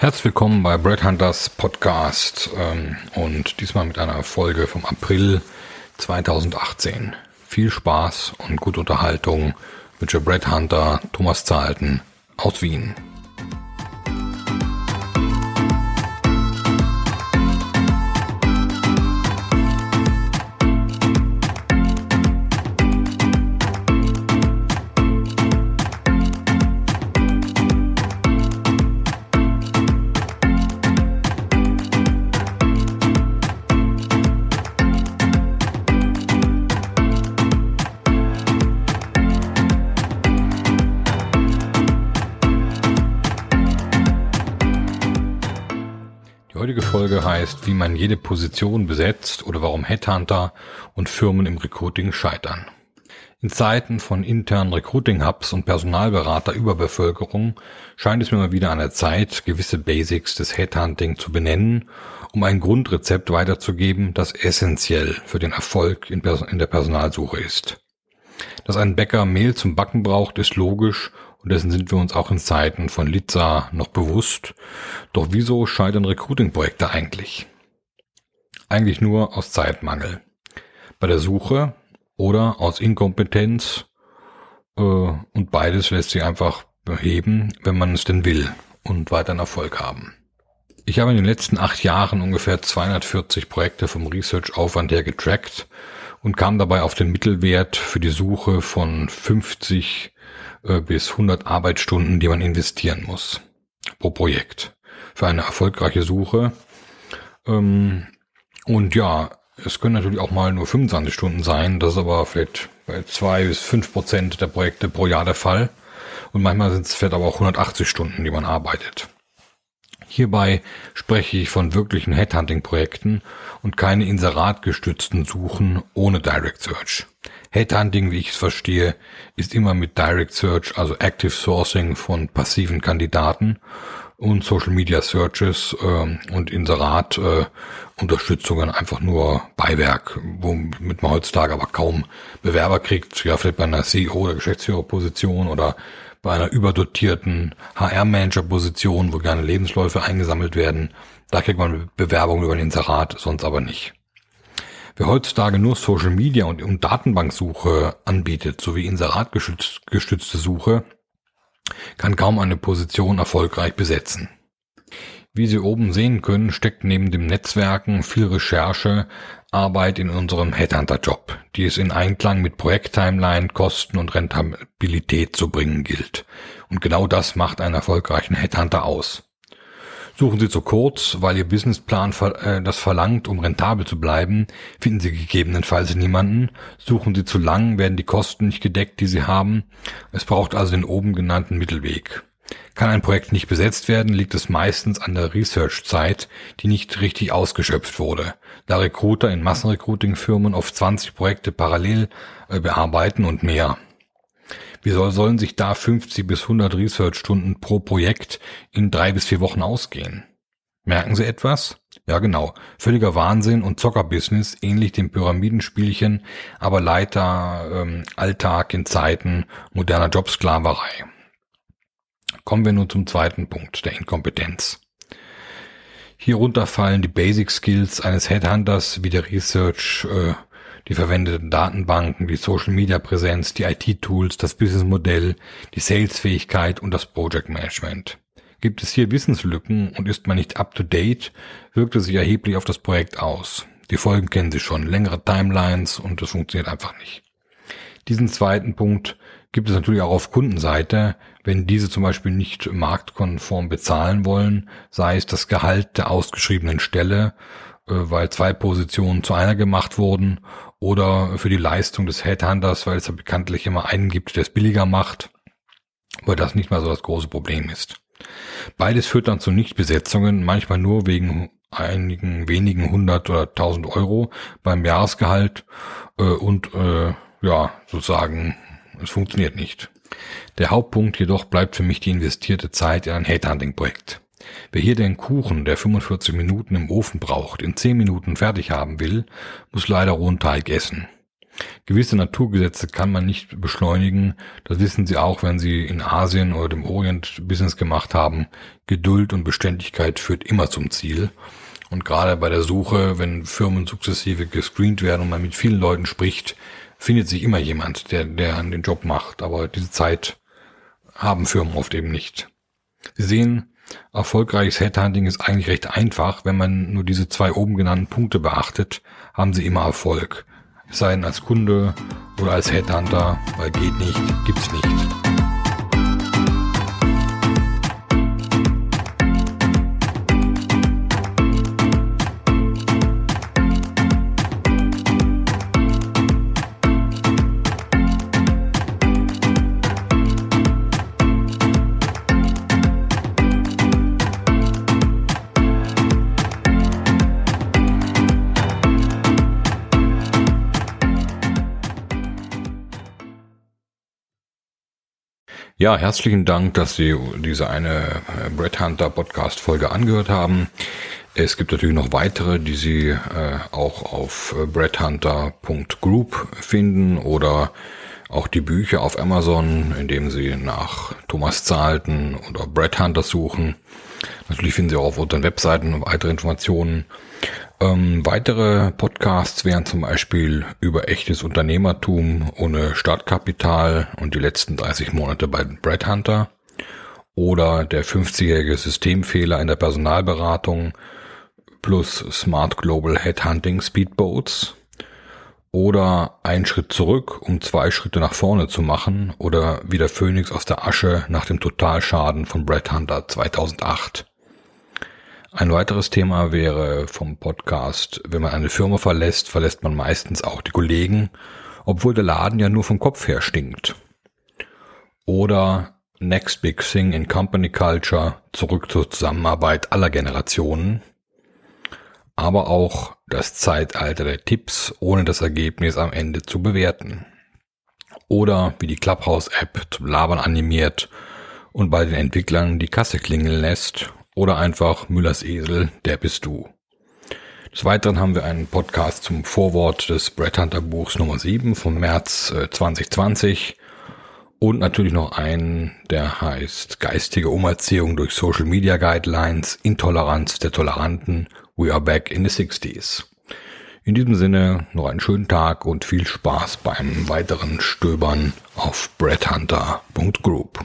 Herzlich willkommen bei Brad Hunters Podcast ähm, und diesmal mit einer Folge vom April 2018. Viel Spaß und gute Unterhaltung mit Brad Hunter, Thomas Zahlten aus Wien. Heutige Folge heißt, wie man jede Position besetzt oder warum Headhunter und Firmen im Recruiting scheitern. In Zeiten von internen Recruiting-Hubs und Personalberater-Überbevölkerung scheint es mir mal wieder an der Zeit, gewisse Basics des Headhunting zu benennen, um ein Grundrezept weiterzugeben, das essentiell für den Erfolg in, in der Personalsuche ist. Dass ein Bäcker Mehl zum Backen braucht, ist logisch und dessen sind wir uns auch in Zeiten von Litza noch bewusst. Doch wieso scheitern Recruiting-Projekte eigentlich? Eigentlich nur aus Zeitmangel. Bei der Suche oder aus Inkompetenz äh, und beides lässt sich einfach beheben, wenn man es denn will und weiteren Erfolg haben. Ich habe in den letzten acht Jahren ungefähr 240 Projekte vom Research-Aufwand her getrackt und kam dabei auf den Mittelwert für die Suche von 50 äh, bis 100 Arbeitsstunden, die man investieren muss pro Projekt für eine erfolgreiche Suche. Ähm, und ja, es können natürlich auch mal nur 25 Stunden sein. Das ist aber vielleicht bei zwei bis fünf Prozent der Projekte pro Jahr der Fall. Und manchmal sind es vielleicht aber auch 180 Stunden, die man arbeitet. Hierbei spreche ich von wirklichen Headhunting-Projekten und keine inseratgestützten Suchen ohne Direct Search. Headhunting, wie ich es verstehe, ist immer mit Direct Search, also Active Sourcing von passiven Kandidaten und Social Media Searches äh, und Inserat äh, Unterstützungen einfach nur Beiwerk, womit man heutzutage aber kaum Bewerber kriegt, ja vielleicht bei einer CEO oder Geschäftsführerposition oder bei einer überdotierten HR-Manager-Position, wo gerne Lebensläufe eingesammelt werden. Da kriegt man Bewerbungen über den Inserat, sonst aber nicht. Wer heutzutage nur Social Media und, und Datenbanksuche anbietet, sowie inseratgestützte Suche, kann kaum eine Position erfolgreich besetzen. Wie Sie oben sehen können, steckt neben dem Netzwerken viel Recherche, Arbeit in unserem Headhunter-Job, die es in Einklang mit Projekttimeline, Kosten und Rentabilität zu bringen gilt. Und genau das macht einen erfolgreichen Headhunter aus. Suchen Sie zu kurz, weil Ihr Businessplan äh, das verlangt, um rentabel zu bleiben, finden Sie gegebenenfalls niemanden. Suchen Sie zu lang, werden die Kosten nicht gedeckt, die Sie haben. Es braucht also den oben genannten Mittelweg. Kann ein Projekt nicht besetzt werden, liegt es meistens an der Research-Zeit, die nicht richtig ausgeschöpft wurde, da Recruiter in Massenrecruiting-Firmen oft 20 Projekte parallel äh, bearbeiten und mehr. Wie soll, sollen sich da 50 bis 100 Research-Stunden pro Projekt in drei bis vier Wochen ausgehen? Merken Sie etwas? Ja genau, völliger Wahnsinn und Zockerbusiness, ähnlich dem Pyramidenspielchen, aber Leiter ähm, Alltag in Zeiten moderner Jobsklaverei. Kommen wir nun zum zweiten Punkt, der Inkompetenz. Hierunter fallen die Basic Skills eines Headhunters wie der Research, äh, die verwendeten Datenbanken, die Social Media Präsenz, die IT-Tools, das Businessmodell, die Salesfähigkeit und das Project Management. Gibt es hier Wissenslücken und ist man nicht up to date, wirkt es sich erheblich auf das Projekt aus. Die Folgen kennen Sie schon, längere Timelines und das funktioniert einfach nicht. Diesen zweiten Punkt gibt es natürlich auch auf Kundenseite, wenn diese zum Beispiel nicht marktkonform bezahlen wollen, sei es das Gehalt der ausgeschriebenen Stelle, weil zwei Positionen zu einer gemacht wurden, oder für die Leistung des Headhunters, weil es ja bekanntlich immer einen gibt, der es billiger macht, weil das nicht mal so das große Problem ist. Beides führt dann zu Nichtbesetzungen, manchmal nur wegen einigen wenigen hundert oder tausend Euro beim Jahresgehalt äh, und äh, ja, sozusagen es funktioniert nicht. Der Hauptpunkt jedoch bleibt für mich die investierte Zeit in ein Headhunting-Projekt. Wer hier den Kuchen, der 45 Minuten im Ofen braucht, in 10 Minuten fertig haben will, muss leider rohen Teig essen. Gewisse Naturgesetze kann man nicht beschleunigen. Das wissen Sie auch, wenn Sie in Asien oder dem Orient Business gemacht haben. Geduld und Beständigkeit führt immer zum Ziel. Und gerade bei der Suche, wenn Firmen sukzessive gescreent werden und man mit vielen Leuten spricht, findet sich immer jemand, der, der den Job macht. Aber diese Zeit haben Firmen oft eben nicht. Sie sehen, erfolgreiches Headhunting ist eigentlich recht einfach. Wenn man nur diese zwei oben genannten Punkte beachtet, haben Sie immer Erfolg. Es sei denn als Kunde oder als Headhunter, weil geht nicht, gibt's nicht. Ja, herzlichen Dank, dass Sie diese eine äh, Brett Hunter Podcast Folge angehört haben. Es gibt natürlich noch weitere, die Sie äh, auch auf äh, breadhunter.group finden oder auch die Bücher auf Amazon, indem Sie nach Thomas Zahlten oder Brett Hunter suchen. Natürlich finden Sie auch auf unseren Webseiten weitere Informationen. Ähm, weitere Podcasts wären zum Beispiel über echtes Unternehmertum ohne Startkapital und die letzten 30 Monate bei Brad Hunter oder der 50-jährige Systemfehler in der Personalberatung plus Smart Global Headhunting Speedboats oder ein Schritt zurück, um zwei Schritte nach vorne zu machen oder wie der Phönix aus der Asche nach dem Totalschaden von Brad Hunter 2008. Ein weiteres Thema wäre vom Podcast, wenn man eine Firma verlässt, verlässt man meistens auch die Kollegen, obwohl der Laden ja nur vom Kopf her stinkt. Oder Next Big Thing in Company Culture, zurück zur Zusammenarbeit aller Generationen. Aber auch das Zeitalter der Tipps, ohne das Ergebnis am Ende zu bewerten. Oder wie die Clubhouse-App zum Labern animiert und bei den Entwicklern die Kasse klingeln lässt oder einfach Müllers Esel, der bist du. Des Weiteren haben wir einen Podcast zum Vorwort des Brett Hunter Buchs Nummer 7 vom März 2020 äh, und natürlich noch einen, der heißt Geistige Umerziehung durch Social Media Guidelines, Intoleranz der Toleranten, We are back in the 60s. In diesem Sinne noch einen schönen Tag und viel Spaß beim weiteren Stöbern auf breadhunter.group.